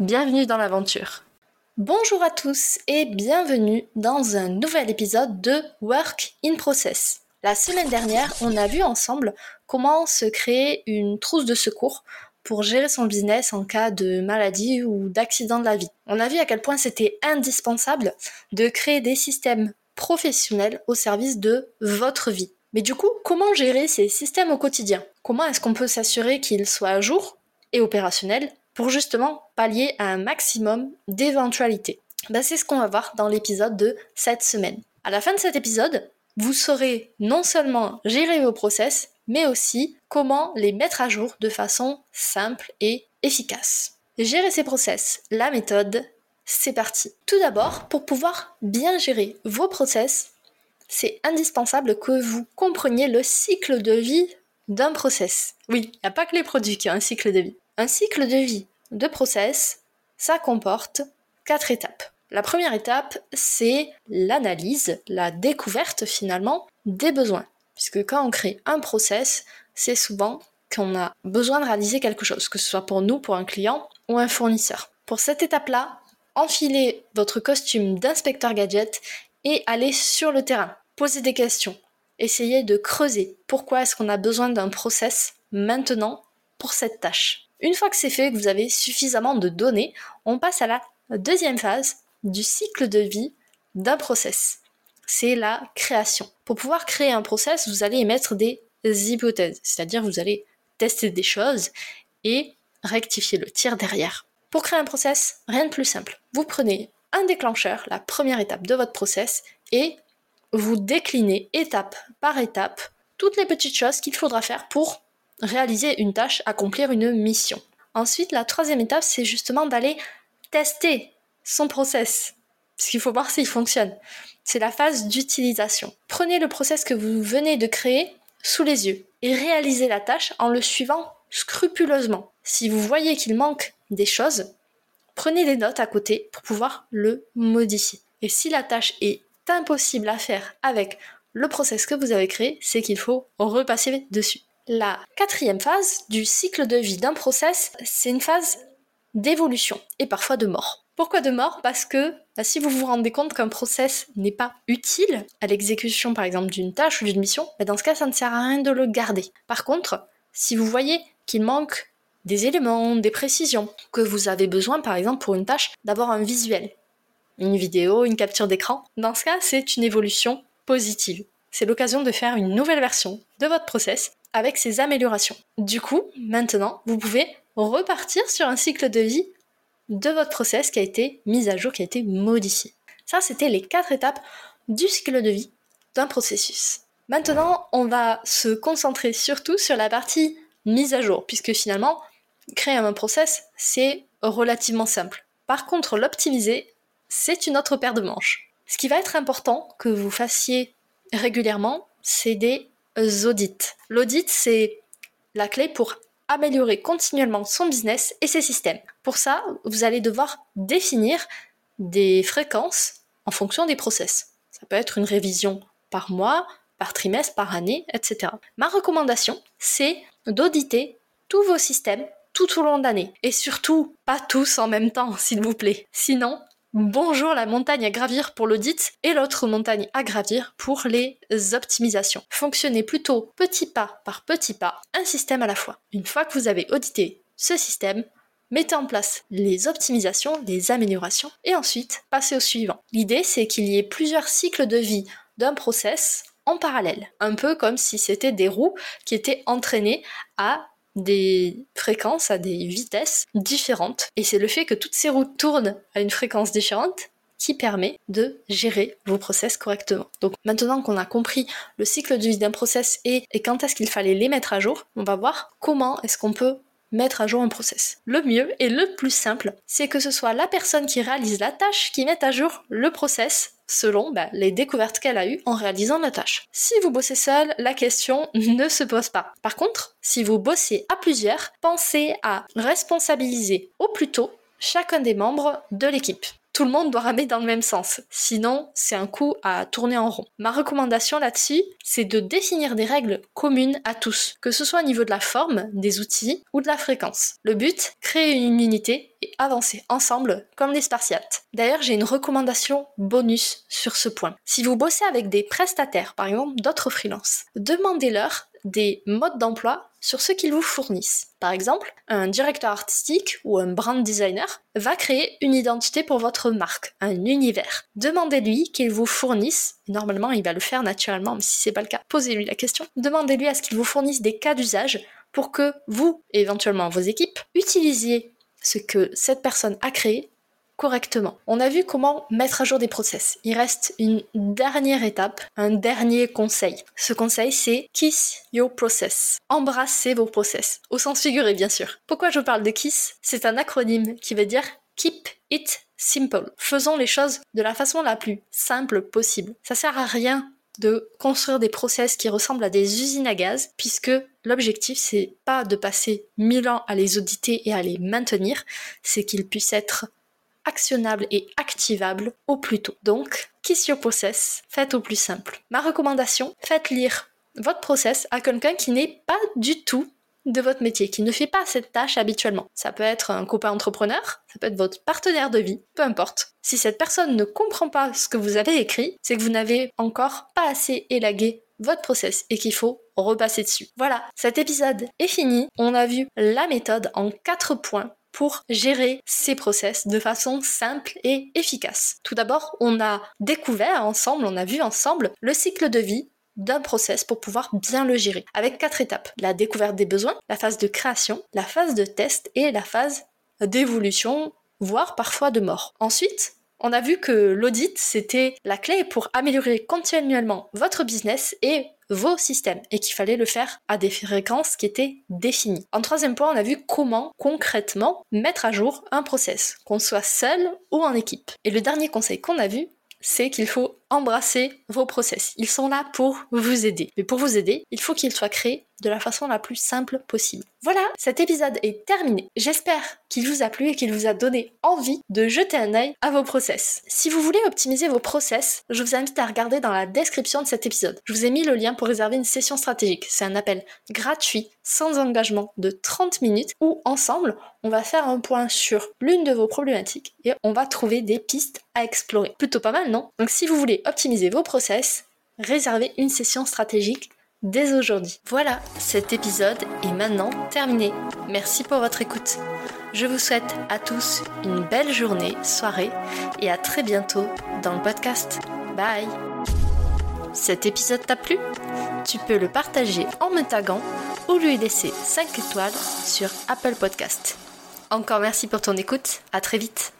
Bienvenue dans l'aventure. Bonjour à tous et bienvenue dans un nouvel épisode de Work in Process. La semaine dernière, on a vu ensemble comment se créer une trousse de secours pour gérer son business en cas de maladie ou d'accident de la vie. On a vu à quel point c'était indispensable de créer des systèmes professionnels au service de votre vie. Mais du coup, comment gérer ces systèmes au quotidien? Comment est-ce qu'on peut s'assurer qu'ils soient à jour et opérationnels pour justement pallier à un maximum d'éventualités. Ben, c'est ce qu'on va voir dans l'épisode de cette semaine. À la fin de cet épisode, vous saurez non seulement gérer vos process, mais aussi comment les mettre à jour de façon simple et efficace. Gérer ces process, la méthode, c'est parti. Tout d'abord, pour pouvoir bien gérer vos process, c'est indispensable que vous compreniez le cycle de vie d'un process. Oui, il n'y a pas que les produits qui ont un cycle de vie. Un cycle de vie de process, ça comporte quatre étapes. La première étape, c'est l'analyse, la découverte finalement des besoins. Puisque quand on crée un process, c'est souvent qu'on a besoin de réaliser quelque chose, que ce soit pour nous, pour un client ou un fournisseur. Pour cette étape-là, enfilez votre costume d'inspecteur gadget et allez sur le terrain. Posez des questions. Essayez de creuser pourquoi est-ce qu'on a besoin d'un process maintenant pour cette tâche. Une fois que c'est fait, que vous avez suffisamment de données, on passe à la deuxième phase du cycle de vie d'un process. C'est la création. Pour pouvoir créer un process, vous allez émettre des hypothèses, c'est-à-dire vous allez tester des choses et rectifier le tir derrière. Pour créer un process, rien de plus simple. Vous prenez un déclencheur, la première étape de votre process, et vous déclinez étape par étape toutes les petites choses qu'il faudra faire pour réaliser une tâche, accomplir une mission. Ensuite, la troisième étape, c'est justement d'aller tester son process, puisqu'il faut voir s'il fonctionne. C'est la phase d'utilisation. Prenez le process que vous venez de créer sous les yeux et réalisez la tâche en le suivant scrupuleusement. Si vous voyez qu'il manque des choses, prenez des notes à côté pour pouvoir le modifier. Et si la tâche est impossible à faire avec le process que vous avez créé, c'est qu'il faut repasser dessus. La quatrième phase du cycle de vie d'un process, c'est une phase d'évolution et parfois de mort. Pourquoi de mort? Parce que bah, si vous vous rendez compte qu'un process n'est pas utile à l'exécution par exemple d'une tâche ou d'une mission, bah, dans ce cas ça ne sert à rien de le garder. Par contre, si vous voyez qu'il manque des éléments, des précisions, que vous avez besoin par exemple pour une tâche d'avoir un visuel, une vidéo, une capture d'écran, dans ce cas c'est une évolution positive. C'est l'occasion de faire une nouvelle version de votre process avec ces améliorations. Du coup, maintenant, vous pouvez repartir sur un cycle de vie de votre process qui a été mis à jour, qui a été modifié. Ça, c'était les quatre étapes du cycle de vie d'un processus. Maintenant, on va se concentrer surtout sur la partie mise à jour, puisque finalement, créer un process, c'est relativement simple. Par contre, l'optimiser, c'est une autre paire de manches. Ce qui va être important que vous fassiez régulièrement, c'est des audits. L'audit, c'est la clé pour améliorer continuellement son business et ses systèmes. Pour ça, vous allez devoir définir des fréquences en fonction des process. Ça peut être une révision par mois, par trimestre, par année, etc. Ma recommandation, c'est d'auditer tous vos systèmes tout au long de l'année. Et surtout, pas tous en même temps, s'il vous plaît. Sinon, Bonjour la montagne à gravir pour l'audit et l'autre montagne à gravir pour les optimisations. Fonctionnez plutôt petit pas par petit pas, un système à la fois. Une fois que vous avez audité ce système, mettez en place les optimisations, les améliorations et ensuite passez au suivant. L'idée c'est qu'il y ait plusieurs cycles de vie d'un process en parallèle, un peu comme si c'était des roues qui étaient entraînées à des fréquences à des vitesses différentes. Et c'est le fait que toutes ces routes tournent à une fréquence différente qui permet de gérer vos process correctement. Donc maintenant qu'on a compris le cycle de vie d'un process et, et quand est-ce qu'il fallait les mettre à jour, on va voir comment est-ce qu'on peut mettre à jour un process. Le mieux et le plus simple, c'est que ce soit la personne qui réalise la tâche qui mette à jour le process selon bah, les découvertes qu'elle a eues en réalisant la tâche. Si vous bossez seul, la question ne se pose pas. Par contre, si vous bossez à plusieurs, pensez à responsabiliser au plus tôt chacun des membres de l'équipe tout le monde doit ramer dans le même sens. Sinon, c'est un coup à tourner en rond. Ma recommandation là-dessus, c'est de définir des règles communes à tous, que ce soit au niveau de la forme, des outils ou de la fréquence. Le but, créer une unité et avancer ensemble comme les Spartiates. D'ailleurs, j'ai une recommandation bonus sur ce point. Si vous bossez avec des prestataires, par exemple d'autres freelances, demandez-leur des modes d'emploi sur ce qu'ils vous fournissent. Par exemple, un directeur artistique ou un brand designer va créer une identité pour votre marque, un univers. Demandez-lui qu'il vous fournisse, normalement il va le faire naturellement, mais si c'est pas le cas, posez-lui la question. Demandez-lui à ce qu'il vous fournisse des cas d'usage pour que vous, et éventuellement vos équipes, utilisiez ce que cette personne a créé correctement. On a vu comment mettre à jour des process. Il reste une dernière étape, un dernier conseil. Ce conseil, c'est Kiss Your Process. Embrassez vos process. Au sens figuré, bien sûr. Pourquoi je parle de Kiss? C'est un acronyme qui veut dire Keep It Simple. Faisons les choses de la façon la plus simple possible. Ça sert à rien de construire des process qui ressemblent à des usines à gaz, puisque l'objectif c'est pas de passer mille ans à les auditer et à les maintenir, c'est qu'ils puissent être actionnable et activable au plus tôt. Donc, kiss your process, faites au plus simple. Ma recommandation, faites lire votre process à quelqu'un qui n'est pas du tout de votre métier, qui ne fait pas cette tâche habituellement. Ça peut être un copain entrepreneur, ça peut être votre partenaire de vie, peu importe. Si cette personne ne comprend pas ce que vous avez écrit, c'est que vous n'avez encore pas assez élagué votre process et qu'il faut repasser dessus. Voilà, cet épisode est fini. On a vu la méthode en quatre points pour gérer ces process de façon simple et efficace. Tout d'abord, on a découvert ensemble, on a vu ensemble le cycle de vie d'un process pour pouvoir bien le gérer, avec quatre étapes. La découverte des besoins, la phase de création, la phase de test et la phase d'évolution, voire parfois de mort. Ensuite, on a vu que l'audit, c'était la clé pour améliorer continuellement votre business et vos systèmes et qu'il fallait le faire à des fréquences qui étaient définies. En troisième point, on a vu comment concrètement mettre à jour un process, qu'on soit seul ou en équipe. Et le dernier conseil qu'on a vu, c'est qu'il faut embrasser vos process. Ils sont là pour vous aider. Mais pour vous aider, il faut qu'ils soient créés de la façon la plus simple possible. Voilà, cet épisode est terminé. J'espère qu'il vous a plu et qu'il vous a donné envie de jeter un œil à vos process. Si vous voulez optimiser vos process, je vous invite à regarder dans la description de cet épisode. Je vous ai mis le lien pour réserver une session stratégique. C'est un appel gratuit, sans engagement, de 30 minutes où ensemble, on va faire un point sur l'une de vos problématiques et on va trouver des pistes à explorer. Plutôt pas mal, non? Donc si vous voulez optimiser vos process, réservez une session stratégique dès aujourd'hui. Voilà, cet épisode est maintenant terminé. Merci pour votre écoute. Je vous souhaite à tous une belle journée, soirée et à très bientôt dans le podcast. Bye Cet épisode t'a plu? Tu peux le partager en me taguant ou lui laisser 5 étoiles sur Apple Podcast. Encore merci pour ton écoute, à très vite